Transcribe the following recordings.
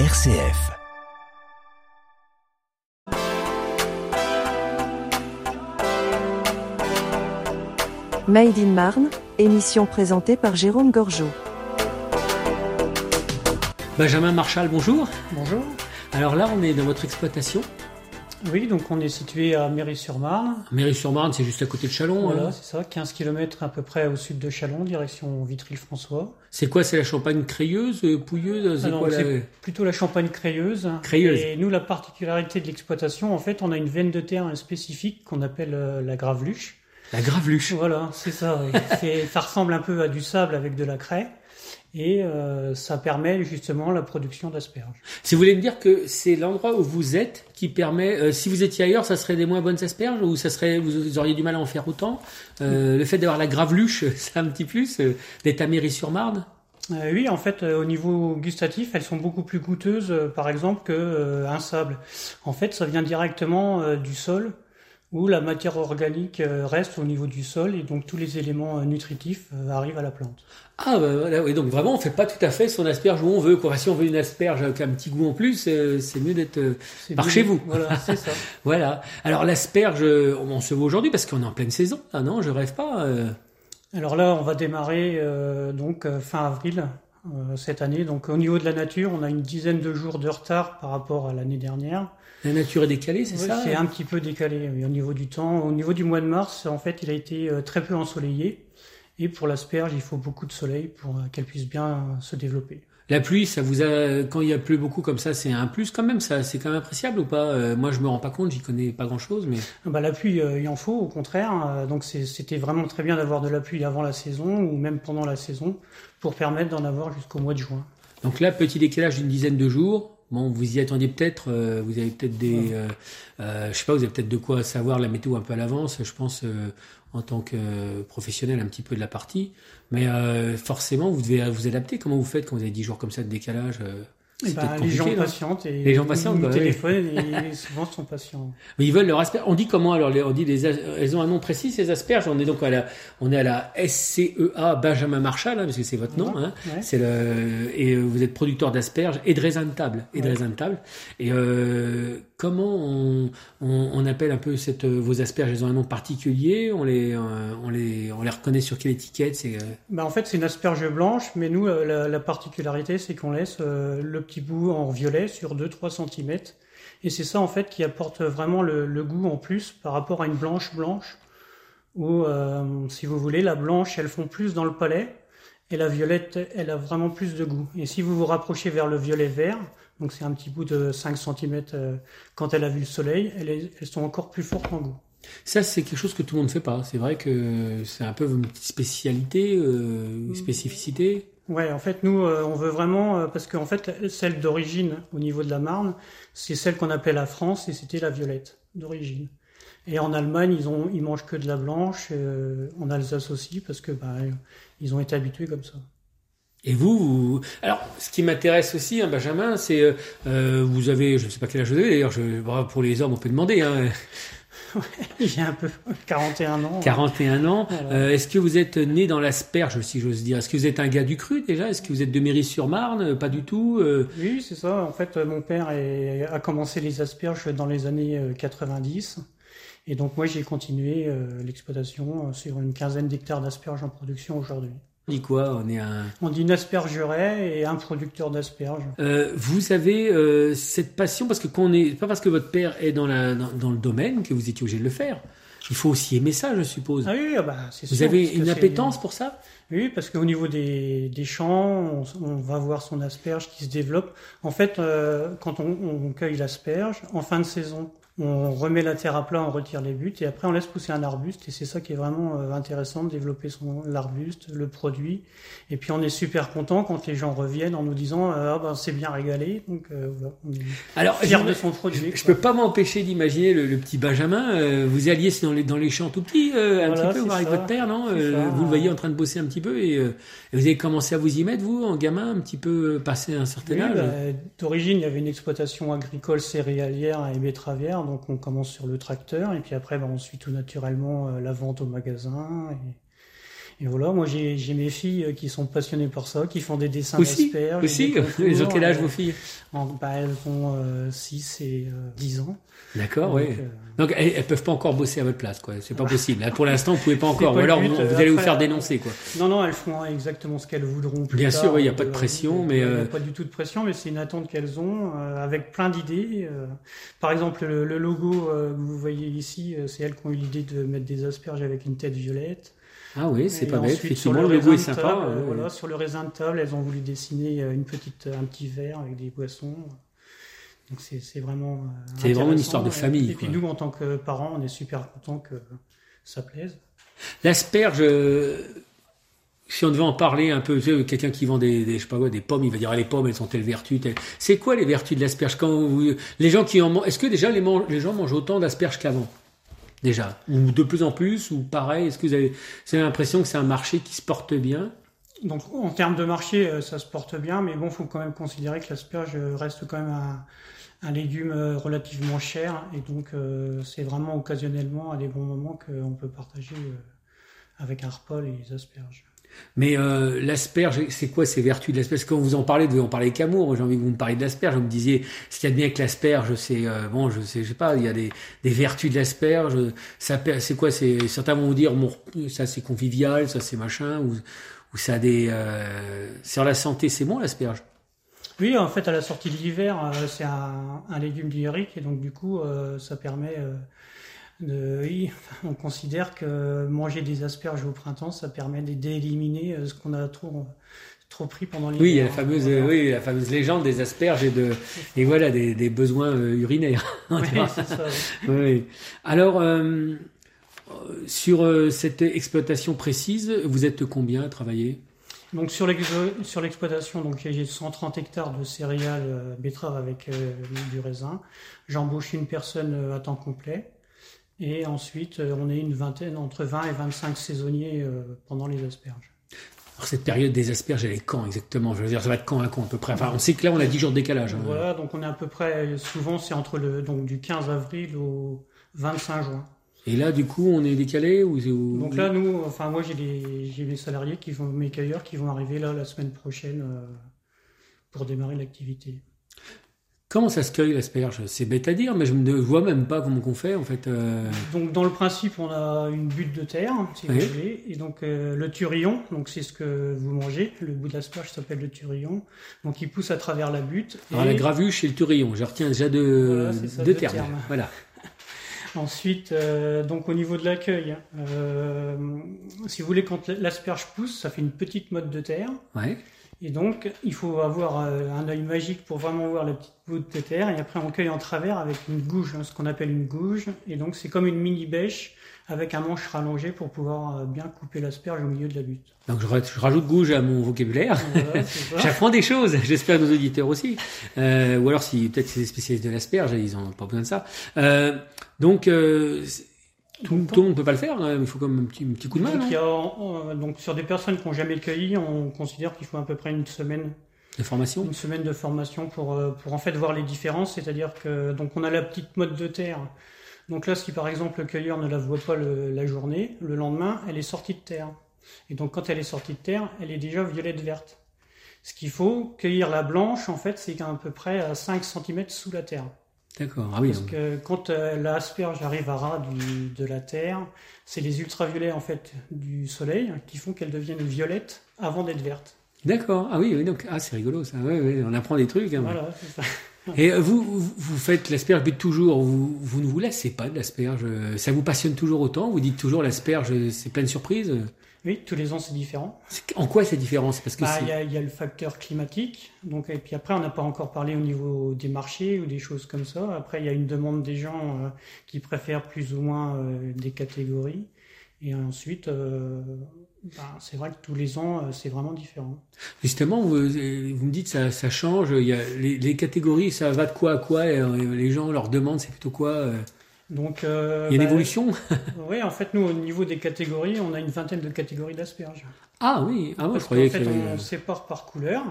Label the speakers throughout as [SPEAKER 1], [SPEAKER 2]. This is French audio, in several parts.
[SPEAKER 1] RCF.
[SPEAKER 2] Made in Marne, émission présentée par Jérôme Gorgeau.
[SPEAKER 3] Benjamin Marchal, bonjour.
[SPEAKER 4] Bonjour.
[SPEAKER 3] Alors là, on est dans votre exploitation.
[SPEAKER 4] Oui, donc on est situé à Méry-sur-Marne.
[SPEAKER 3] Méry-sur-Marne, c'est juste à côté de Chalon.
[SPEAKER 4] Voilà,
[SPEAKER 3] hein.
[SPEAKER 4] c'est ça, 15 km à peu près au sud de Chalon, direction Vitry-le-François.
[SPEAKER 3] C'est quoi C'est la champagne crayeuse, euh, pouilleuse C'est quoi la...
[SPEAKER 4] plutôt la champagne crayeuse.
[SPEAKER 3] Crayeuse.
[SPEAKER 4] Et nous, la particularité de l'exploitation, en fait, on a une veine de terre spécifique qu'on appelle euh, la graveluche.
[SPEAKER 3] la graveluche
[SPEAKER 4] Voilà, c'est ça. ça ressemble un peu à du sable avec de la craie. Et euh, ça permet justement la production d'asperges.
[SPEAKER 3] Si vous voulez me dire que c'est l'endroit où vous êtes qui permet, euh, si vous étiez ailleurs, ça serait des moins bonnes asperges ou ça serait, vous auriez du mal à en faire autant? Euh, Le fait d'avoir la graveluche, c'est un petit plus. euh, D'être à Méry-sur-Marne.
[SPEAKER 4] Euh, oui, en fait, euh, au niveau gustatif, elles sont beaucoup plus goûteuses, euh, par exemple, que euh, un sable. En fait, ça vient directement euh, du sol, où la matière organique euh, reste au niveau du sol, et donc tous les éléments euh, nutritifs euh, arrivent à la plante.
[SPEAKER 3] Ah bah voilà, oui, donc vraiment on fait pas tout à fait son asperge où on veut. Quoi. Si on veut une asperge avec un petit goût en plus, c'est mieux d'être Par chez vous.
[SPEAKER 4] Voilà, c'est ça.
[SPEAKER 3] Voilà. Alors l'asperge, on se voit aujourd'hui parce qu'on est en pleine saison. Ah non, je rêve pas. euh.
[SPEAKER 4] Alors là, on va démarrer euh, donc fin avril euh, cette année. Donc au niveau de la nature, on a une dizaine de jours de retard par rapport à l'année dernière.
[SPEAKER 3] La nature est décalée, c'est ça
[SPEAKER 4] C'est un petit peu décalé oui, au niveau du temps. Au niveau du mois de mars, en fait, il a été euh, très peu ensoleillé. Et pour l'asperge, il faut beaucoup de soleil pour euh, qu'elle puisse bien euh, se développer.
[SPEAKER 3] La pluie, ça vous a quand il y a plu beaucoup comme ça, c'est un plus quand même. Ça, c'est quand même appréciable ou pas Euh, Moi, je me rends pas compte, j'y connais pas grand chose, mais
[SPEAKER 4] Bah, la pluie, euh, il en faut, au contraire. Euh, donc c'était vraiment très bien d'avoir de la pluie avant la saison ou même pendant la saison pour permettre d'en avoir jusqu'au mois de juin.
[SPEAKER 3] donc là, petit décalage d'une dizaine de jours. Bon, vous y attendiez peut-être. euh, vous avez peut-être des, euh, euh, je sais pas, vous avez peut-être de quoi savoir la météo un peu à l'avance. Je pense en tant que professionnel un petit peu de la partie. Mais forcément, vous devez vous adapter. Comment vous faites quand vous avez 10 jours comme ça de décalage peut-être
[SPEAKER 4] les gens patientent et
[SPEAKER 3] Les gens patientent, bah oui.
[SPEAKER 4] téléphonent et souvent sont patients.
[SPEAKER 3] Mais ils veulent leur asperge. On dit comment alors On dit les. as- Elles ont un nom précis ces asperges? On est donc à la. On est à la SCEA Benjamin Marshall hein, parce que c'est votre nom. Hein.
[SPEAKER 4] Ouais.
[SPEAKER 3] C'est le et euh, vous êtes producteur d'asperges et de raisins de table et de
[SPEAKER 4] Ouais.
[SPEAKER 3] raisins de table. Et euh, comment on, on, on appelle un peu cette euh, vos asperges? Elles ont un nom particulier? On les on les les reconnaît sur quelle étiquette C'est euh,
[SPEAKER 4] Bah, en fait, c'est une asperge blanche, mais nous, euh, la, la particularité, c'est qu'on laisse euh, le petit bout en violet sur 2-3 cm. Et c'est ça, en fait, qui apporte vraiment le, goût en plus par rapport à une blanche blanche, où, si vous voulez, la blanche, elle fond plus dans le palais, et la violette, elle a vraiment plus de goût. Et si vous vous rapprochez vers le violet vert, donc c'est un petit bout de 5 cm quand elle a vu le soleil, elles sont encore plus fortes en goût.
[SPEAKER 3] Ça c'est quelque chose que tout le monde ne fait pas. C'est vrai que c'est un peu une petite spécialité, euh, une spécificité.
[SPEAKER 4] Ouais, en fait, nous, euh, on veut vraiment, euh, parce qu'en fait, celle d'origine au niveau de la Marne, c'est celle qu'on appelait la France et c'était la violette d'origine. Et en Allemagne, ils ont, ils mangent que de la blanche, euh, en Alsace aussi, parce que bah, ils ont été habitués comme ça.
[SPEAKER 3] Et vous, vous- alors, ce qui m'intéresse aussi, hein, Benjamin, c'est euh, vous avez, je ne sais pas quel âge vous avez d'ailleurs. Pour les hommes, on peut demander. Hein,
[SPEAKER 4] J'ai un peu 41 ans.
[SPEAKER 3] 41 ans.
[SPEAKER 4] Voilà.
[SPEAKER 3] Euh, Est-ce que vous êtes né dans l'asperge, si j'ose dire? Est-ce que vous êtes un gars du cru déjà? Est-ce que vous êtes de Méry-sur-Marne Pas du tout. euh,
[SPEAKER 4] Oui, c'est ça. En fait, euh, mon père est- a commencé les asperges dans les années euh, 90. Et donc, moi, j'ai continué euh, l'exploitation euh, sur une quinzaine d'hectares d'asperges en production aujourd'hui.
[SPEAKER 3] On dit quoi On est un.
[SPEAKER 4] On dit une aspergeraie et un producteur d'asperges.
[SPEAKER 3] Euh, vous avez euh, cette passion parce que quand on est pas parce que votre père est dans, la, dans, dans le domaine que vous étiez obligé de le faire. Il faut aussi aimer ça, je suppose.
[SPEAKER 4] Ah oui, ah bah, c'est
[SPEAKER 3] vous
[SPEAKER 4] sûr,
[SPEAKER 3] avez une appétence pour ça?
[SPEAKER 4] Oui, parce qu'au niveau des, des champs, on, on va voir son asperge qui se développe. En fait, euh, quand on, on cueille l'asperge, en fin de saison, on remet la terre à plat, on retire les buts et après on laisse pousser un arbuste et c'est ça qui est vraiment euh, intéressant de développer son l'arbuste, le produit. Et puis on est super content quand les gens reviennent en nous disant euh, ah ben c'est bien régalé donc euh, voilà, on est
[SPEAKER 3] Alors,
[SPEAKER 4] fier
[SPEAKER 3] je-
[SPEAKER 4] de son produit.
[SPEAKER 3] Je
[SPEAKER 4] quoi.
[SPEAKER 3] peux pas m'empêcher d'imaginer le, le petit Benjamin. euh, vous alliez dans les, dans les champs tout petits, euh, un
[SPEAKER 4] Voilà,
[SPEAKER 3] petit peu, avec
[SPEAKER 4] ça.
[SPEAKER 3] votre père, non
[SPEAKER 4] ça.
[SPEAKER 3] Vous le voyez en train de bosser un petit peu et, et vous avez commencé à vous y mettre, vous, en gamin, un petit peu passé un certain
[SPEAKER 4] Oui,
[SPEAKER 3] âge
[SPEAKER 4] bah, D'origine, il y avait une exploitation agricole céréalière et betteravière, donc on commence sur le tracteur, et puis après, bah, on suit tout naturellement euh, la vente au magasin. Voilà, moi j'ai mes filles euh, qui sont passionnées par ça, qui font des dessins
[SPEAKER 3] Aussi,
[SPEAKER 4] d'asperges.
[SPEAKER 3] aussi.
[SPEAKER 4] des concours,
[SPEAKER 3] Ils ont quel âge
[SPEAKER 4] euh,
[SPEAKER 3] vos filles
[SPEAKER 4] en- bah, Elles ont 6 et euh, 10 ans.
[SPEAKER 3] D'accord, oui.
[SPEAKER 4] euh,
[SPEAKER 3] Donc elles, elles peuvent pas encore bosser à votre place, quoi. C'est pas possible. Là, pour l'instant, vous pouvez pas encore.
[SPEAKER 4] pas
[SPEAKER 3] Ou alors
[SPEAKER 4] but,
[SPEAKER 3] vous,
[SPEAKER 4] euh,
[SPEAKER 3] vous allez vous
[SPEAKER 4] après,
[SPEAKER 3] faire
[SPEAKER 4] euh,
[SPEAKER 3] dénoncer, quoi.
[SPEAKER 4] Non, non, elles font exactement ce qu'elles voudront. Plus
[SPEAKER 3] Bien
[SPEAKER 4] tard,
[SPEAKER 3] sûr, il y a pas de
[SPEAKER 4] euh,
[SPEAKER 3] pression, mais,
[SPEAKER 4] euh, il y a
[SPEAKER 3] euh,
[SPEAKER 4] pas du tout de pression, mais c'est une attente qu'elles ont, euh, avec plein d'idées. euh. par exemple, le, le logo euh, que vous voyez ici, euh, c'est elles qui ont eu l'idée de mettre des asperges avec une tête violette.
[SPEAKER 3] Ah oui, c'est pas bête. Effectivement,
[SPEAKER 4] sur
[SPEAKER 3] le logo est sympa.
[SPEAKER 4] table, euh,
[SPEAKER 3] ouais,
[SPEAKER 4] voilà, sur le raisin de table, elles ont voulu dessiner euh, une petite, un petit verre avec des boissons. Donc c'est vraiment. euh,
[SPEAKER 3] C'est vraiment une histoire de famille,
[SPEAKER 4] Et puis
[SPEAKER 3] quoi.
[SPEAKER 4] nous, en tant que parents, on est super contents que ça plaise.
[SPEAKER 3] L'asperge, euh, si on devait en parler un peu, quelqu'un qui vend des, des, je sais pas quoi, des pommes, il va dire ah, les pommes, elles ont telle vertu. telle- C'est quoi les vertus de l'asperge? Quand vous- les gens qui en mangent, est-ce que déjà les, man- les gens mangent autant d'asperges qu'avant? Déjà, ou de plus en plus, ou pareil Est-ce que vous avez, l'impression que c'est un marché qui se porte bien?
[SPEAKER 4] Donc en termes de marché, euh, ça se porte bien, mais bon, faut quand même considérer que l'asperge euh, reste quand même un, légume euh, relativement cher, et donc c'est vraiment occasionnellement à des bons moments qu'on peut partager avec un repas les asperges.
[SPEAKER 3] Mais euh, l'asperge, c'est quoi ces vertus de l'asperge? Quand vous en parlez, vous en parlez qu'amour. J'ai envie que vous me parliez de l'asperge. Vous me disiez, ce qu'il y a de bien avec l'asperge, c'est euh, bon, je sais, je sais pas, il y a des, vertus de l'asperge. C'est quoi? Certains vont vous dire, ça c'est convivial, ça c'est machin, ou, ça a des euh, sur la santé, c'est bon l'asperge?
[SPEAKER 4] Oui, en fait, à la sortie de l'hiver, euh, c'est un, un légume diurétique, et donc du coup, ça permet de... Oui, on considère que manger des asperges au printemps, ça permet d'éliminer euh, ce qu'on a trop, trop pris pendant l'hiver.
[SPEAKER 3] Oui, il y a la fameuse,
[SPEAKER 4] Voilà.
[SPEAKER 3] euh, oui, la fameuse légende des asperges et de et voilà des, des besoins euh, urinaires.
[SPEAKER 4] Oui, ça. oui.
[SPEAKER 3] Oui. Alors, euh, sur cette exploitation précise, vous êtes combien à travailler?
[SPEAKER 4] Donc sur l'exploitation, donc j'ai 130 hectares de céréales betteraves avec du raisin. J'embauche une personne à temps complet. Et ensuite, euh, on est une vingtaine, entre 20 et 25 saisonniers euh, pendant les asperges.
[SPEAKER 3] Alors, cette période des asperges, elle est quand exactement? Je veux dire, ça va être quand à quand à peu près? Enfin, on sait que là, on a 10 jours de décalage. hein.
[SPEAKER 4] Voilà, donc on est à peu près, souvent c'est entre le, donc du 15 avril au 25 juin.
[SPEAKER 3] Et là, du coup, on est décalé ou, ou-
[SPEAKER 4] Donc là, nous, enfin moi j'ai j'ai des salariés qui vont, mes cueilleurs qui vont arriver là la semaine prochaine euh, pour démarrer l'activité.
[SPEAKER 3] Comment ça se cueille l'asperge C'est bête à dire, mais je ne vois même pas comment qu'on fait en fait. euh.
[SPEAKER 4] Donc dans le principe, on a une butte de terre, si
[SPEAKER 3] Oui.
[SPEAKER 4] vous voulez, et donc euh, le turillon, donc c'est ce que vous mangez, le bout de l'asperge s'appelle le turillon, donc il pousse à travers la butte.
[SPEAKER 3] Alors, la gravuche et le turillon, je retiens déjà deux,
[SPEAKER 4] Voilà, c'est ça,
[SPEAKER 3] deux
[SPEAKER 4] deux
[SPEAKER 3] termes.
[SPEAKER 4] termes.
[SPEAKER 3] Voilà.
[SPEAKER 4] Ensuite, euh, donc au niveau de l'accueil, euh, si vous voulez, quand l'asperge pousse, ça fait une petite motte de terre,
[SPEAKER 3] Ouais.
[SPEAKER 4] Et donc il faut avoir euh, un œil magique pour vraiment voir la petite bout de terre, et après on cueille en travers avec une gouge, hein, ce qu'on appelle une gouge, et donc c'est comme une mini bêche avec un manche rallongé pour pouvoir euh, bien couper l'asperge au milieu de la butte.
[SPEAKER 3] Donc je, ra- je rajoute gouge à mon vocabulaire.
[SPEAKER 4] Voilà.
[SPEAKER 3] J'apprends des choses, j'espère nos auditeurs aussi. Euh, ou alors si peut-être c'est des spécialistes de l'asperge, ils ont pas besoin de ça. Euh, donc euh, tout, tout le monde peut pas le faire, hein, il faut comme un petit, un petit coup de main.
[SPEAKER 4] Donc, a, euh, donc sur des personnes qui n'ont jamais cueilli, on considère qu'il faut à peu près une semaine
[SPEAKER 3] De formation.
[SPEAKER 4] une semaine de formation pour, euh, pour en fait voir les différences, c'est-à-dire que donc on a la petite motte de terre. Donc là, si par exemple le cueilleur ne la voit pas le- la journée, le lendemain, elle est sortie de terre. Et donc quand elle est sortie de terre, elle est déjà violette verte. Ce qu'il faut, cueillir la blanche, en fait, c'est à peu près à 5 cm sous la terre.
[SPEAKER 3] D'accord. Ah oui.
[SPEAKER 4] Parce que quand euh, l'asperge arrive à ras du- de la terre, c'est les ultraviolets en fait du soleil qui font qu'elle devienne violette avant d'être verte.
[SPEAKER 3] D'accord. Ah oui, oui, donc ah c'est rigolo ça. Ouais, ouais, on apprend des trucs. hein.
[SPEAKER 4] Voilà, c'est ça.
[SPEAKER 3] Et euh, vous, vous, faites l'asperge toujours. Vous, vous ne vous lassez pas de l'asperge. euh, Ça vous passionne toujours autant. Vous dites toujours l'asperge, euh, c'est plein de surprises?
[SPEAKER 4] Oui, tous les ans c'est différent.
[SPEAKER 3] En quoi c'est différent? C'est parce que
[SPEAKER 4] Bah, Il y, a, il y a le facteur climatique, donc, et puis après on n'a pas encore parlé au niveau des marchés ou des choses comme ça. Après il y a une demande des gens euh, qui préfèrent plus ou moins euh, des catégories. Et ensuite, euh, bah, c'est vrai que tous les ans c'est vraiment différent.
[SPEAKER 3] Justement, vous, vous me dites ça, ça change. Il y a les, les catégories, ça va de quoi à quoi et, Les gens leur demandent c'est plutôt quoi
[SPEAKER 4] Donc, euh,
[SPEAKER 3] Il y a une
[SPEAKER 4] bah,
[SPEAKER 3] évolution
[SPEAKER 4] Oui, en fait nous au niveau des catégories, on a une vingtaine de catégories d'asperges.
[SPEAKER 3] Ah oui, ah je
[SPEAKER 4] Parce
[SPEAKER 3] croyais
[SPEAKER 4] qu'en
[SPEAKER 3] qu'il
[SPEAKER 4] fait
[SPEAKER 3] avait.
[SPEAKER 4] on sépare par couleur,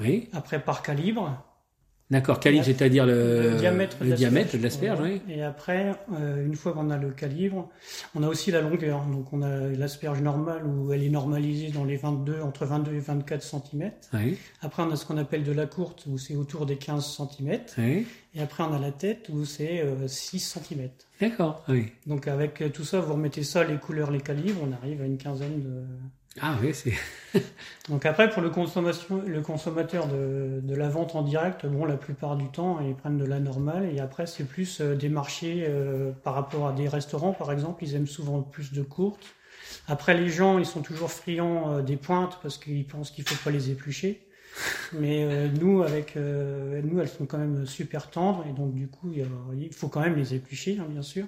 [SPEAKER 3] Oui,
[SPEAKER 4] après par calibre,
[SPEAKER 3] D'accord, calibre, c'est-à-dire le,
[SPEAKER 4] le diamètre de
[SPEAKER 3] le diamètre de
[SPEAKER 4] l'asperge,
[SPEAKER 3] oui.
[SPEAKER 4] Et après, euh, une fois qu'on a le calibre, on a aussi la longueur. Donc on a l'asperge normale où elle est normalisée dans les 22, entre 22 et 24 cm.
[SPEAKER 3] Oui,
[SPEAKER 4] Après, on a ce qu'on appelle de la courte où c'est autour des 15 cm.
[SPEAKER 3] oui.
[SPEAKER 4] Et après, on a la tête où c'est euh, 6 cm.
[SPEAKER 3] D'accord, oui.
[SPEAKER 4] Donc avec euh, tout ça, vous remettez ça, les couleurs, les calibres, on arrive à une quinzaine de...
[SPEAKER 3] Ah oui, c'est.
[SPEAKER 4] Donc après, pour le, consommation, le consommateur de, de la vente en direct, bon, la plupart du temps, ils prennent de la normale. Et après, c'est plus euh, des marchés euh, par rapport à des restaurants, par exemple, ils aiment souvent plus de courtes. Après, les gens, ils sont toujours friands euh, des pointes parce qu'ils pensent qu'il faut pas les éplucher. Mais euh, nous, avec euh, nous, elles sont quand même super tendres et donc du coup, il, faut quand même les éplucher, hein, bien sûr.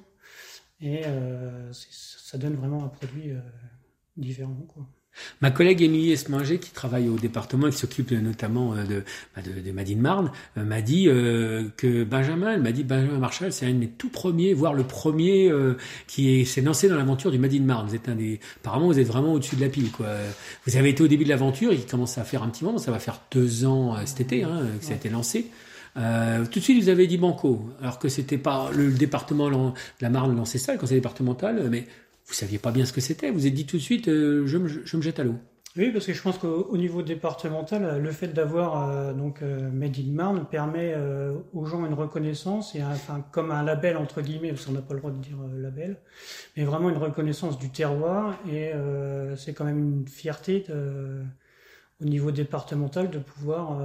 [SPEAKER 4] Et euh, ça donne vraiment un produit différent. Quoi.
[SPEAKER 3] Ma collègue Émilie Esminger, qui travaille au département et qui s'occupe notamment euh, de, bah, de, de Madine Marne, euh, m'a dit euh, que Benjamin, elle m'a dit Benjamin Marshall, c'est un de mes tout premiers, voire le premier euh, qui est- s'est lancé dans l'aventure du Madine Marne. Vous êtes un des, apparemment, vous êtes vraiment au-dessus de la pile, quoi. Vous avez été au début de l'aventure, il commence à faire un petit moment, ça va faire deux ans euh, cet été hein, que ça a été lancé. Euh, tout de suite, vous avez dit banco, alors que c'était pas le département de la Marne lançait ça, le conseil départemental, mais vous saviez pas bien ce que c'était. Vous êtes dit tout de suite, euh, je, me, je me jette à l'eau.
[SPEAKER 4] Oui, parce que je pense qu'au au niveau départemental, le fait d'avoir euh, donc euh, Made in Marne permet aux gens une reconnaissance et enfin comme un label entre guillemets, parce qu'on n'a pas le droit de dire label, mais vraiment une reconnaissance du terroir et c'est quand même une fierté au niveau départemental de pouvoir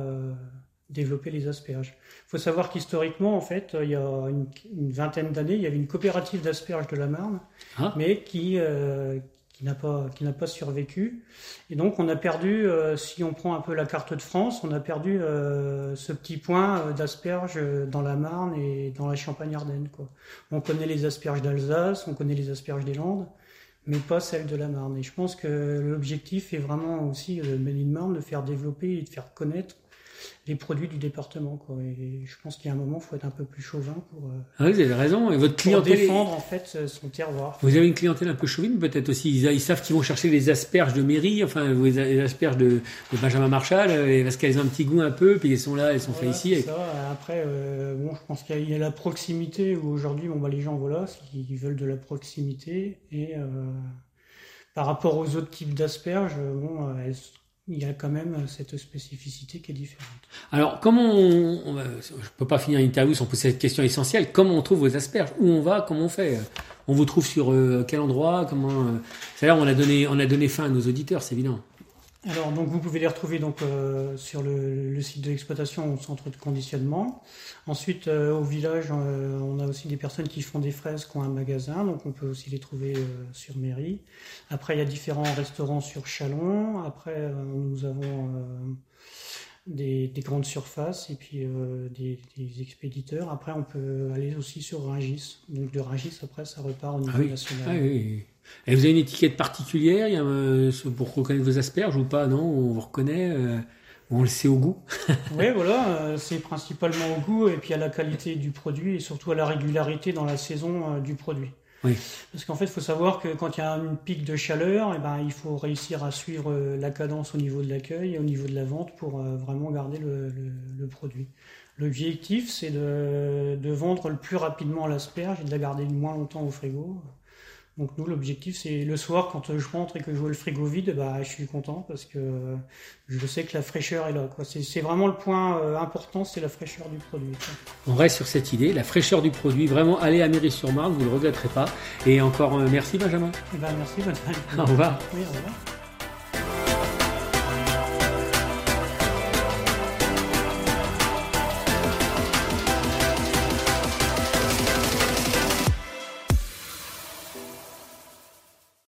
[SPEAKER 4] développer les asperges. Il faut savoir qu'historiquement, en fait, il y a une, une vingtaine d'années, il y avait une coopérative d'asperges de la Marne,
[SPEAKER 3] Ah.
[SPEAKER 4] mais qui euh, qui n'a pas qui n'a pas survécu. Et donc on a perdu, euh, si on prend un peu la carte de France, on a perdu euh, ce petit point euh, d'asperges dans la Marne et dans la Champagne-Ardenne. Quoi. On connaît les asperges d'Alsace, on connaît les asperges des Landes, mais pas celles de la Marne. Et je pense que l'objectif est vraiment aussi euh, Made in Marne de faire développer et de faire connaître les produits du département. Quoi. Et je pense qu'il y a un moment, il faut être un peu plus chauvin pour, euh,
[SPEAKER 3] Ah oui, vous avez raison. Et votre clientèle. est-
[SPEAKER 4] défendre en fait euh, son terroir.
[SPEAKER 3] Vous avez une clientèle un peu chauvine, peut-être aussi. Ils, ils savent qu'ils vont chercher les asperges de mairie, enfin, les asperges de, de Benjamin Marshall, euh, parce qu'elles ont un petit goût un peu, puis elles sont là, elles sont
[SPEAKER 4] Voilà,
[SPEAKER 3] faites ici. et-.
[SPEAKER 4] Après, euh, bon, je pense qu'il y, a- il y a la proximité où aujourd'hui, bon, bah, les gens, voilà, ils veulent de la proximité. Et euh, par rapport aux autres types d'asperges, bon, elles- il y a quand même cette spécificité qui est différente.
[SPEAKER 3] Alors, comment on, on je peux pas finir l'interview sans poser cette question essentielle. Comment on trouve vos asperges? Où on va? Comment on fait? On vous trouve sur euh, quel endroit? Comment euh, C'est-à-dire, on a donné, on a donné fin à nos auditeurs, c'est évident.
[SPEAKER 4] Alors, donc, vous pouvez les retrouver donc euh, sur le, le site de l'exploitation au centre de conditionnement. Ensuite, euh, au village, euh, on a aussi des personnes qui font des fraises, qui ont un magasin, donc on peut aussi les trouver sur mairie. Après, il y a différents restaurants sur Chalon. Après, nous avons des, des grandes surfaces et puis des, des expéditeurs. Après, on peut aller aussi sur Rungis. Donc, de Rungis, après, ça repart au niveau
[SPEAKER 3] Ah oui.
[SPEAKER 4] national.
[SPEAKER 3] Ah oui, oui. Et vous avez une étiquette particulière il y a, euh, pour reconnaître vos asperges ou pas Non On vous reconnaît euh, On le sait au goût
[SPEAKER 4] Oui, voilà, euh, c'est principalement au goût et puis à la qualité du produit et surtout à la régularité dans la saison du produit.
[SPEAKER 3] Oui.
[SPEAKER 4] Parce qu'en fait, il faut savoir que quand il y a une pic de chaleur, eh ben, il faut réussir à suivre la cadence au niveau de l'accueil et au niveau de la vente pour vraiment garder le, le- le produit. L'objectif, c'est de, de vendre le plus rapidement l'asperge et de la garder le moins longtemps au frigo. Donc nous, l'objectif, c'est le soir, quand je rentre et que je vois le frigo vide, bah, je suis content parce que je sais que la fraîcheur est là. quoi. C'est c'est vraiment le point euh, important, c'est la fraîcheur du produit. quoi.
[SPEAKER 3] On reste sur cette idée, la fraîcheur du produit. Vraiment, allez à Mairie-sur-Marne, vous ne le regretterez pas. Et encore euh, merci Benjamin.
[SPEAKER 4] Eh ben, merci, bonne
[SPEAKER 3] Au revoir.
[SPEAKER 4] Oui, au revoir.